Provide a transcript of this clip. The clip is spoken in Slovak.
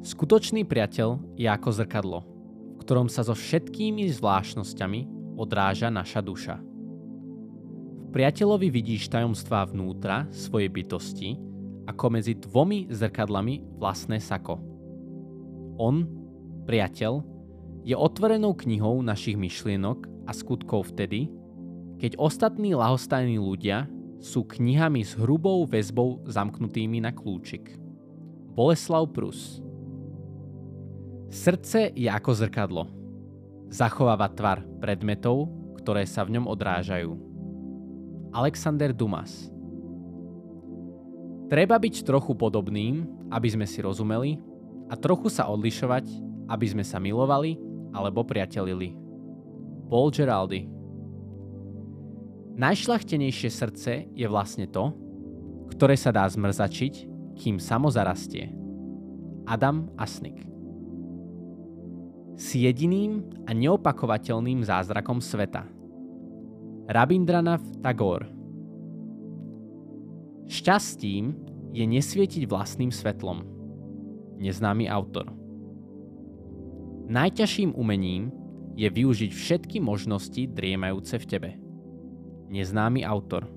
Skutočný priateľ je ako zrkadlo, v ktorom sa so všetkými zvláštnosťami odráža naša duša. V priateľovi vidíš tajomstvá vnútra svojej bytosti, ako medzi dvomi zrkadlami vlastné sako. On, priateľ, je otvorenou knihou našich myšlienok a skutkov vtedy, keď ostatní lahostajní ľudia sú knihami s hrubou väzbou zamknutými na kľúčik. Boleslav Prus Srdce je ako zrkadlo. Zachováva tvar predmetov, ktoré sa v ňom odrážajú. Alexander Dumas Treba byť trochu podobným, aby sme si rozumeli, a trochu sa odlišovať, aby sme sa milovali alebo priatelili. Paul Geraldi Najšlachtenejšie srdce je vlastne to, ktoré sa dá zmrzačiť, kým samo zarastie. Adam Asnik Si jediným a neopakovateľným zázrakom sveta. Rabindranath Tagore Šťastím je nesvietiť vlastným svetlom. Neznámy autor Najťažším umením je využiť všetky možnosti driemajúce v tebe. Neznámy autor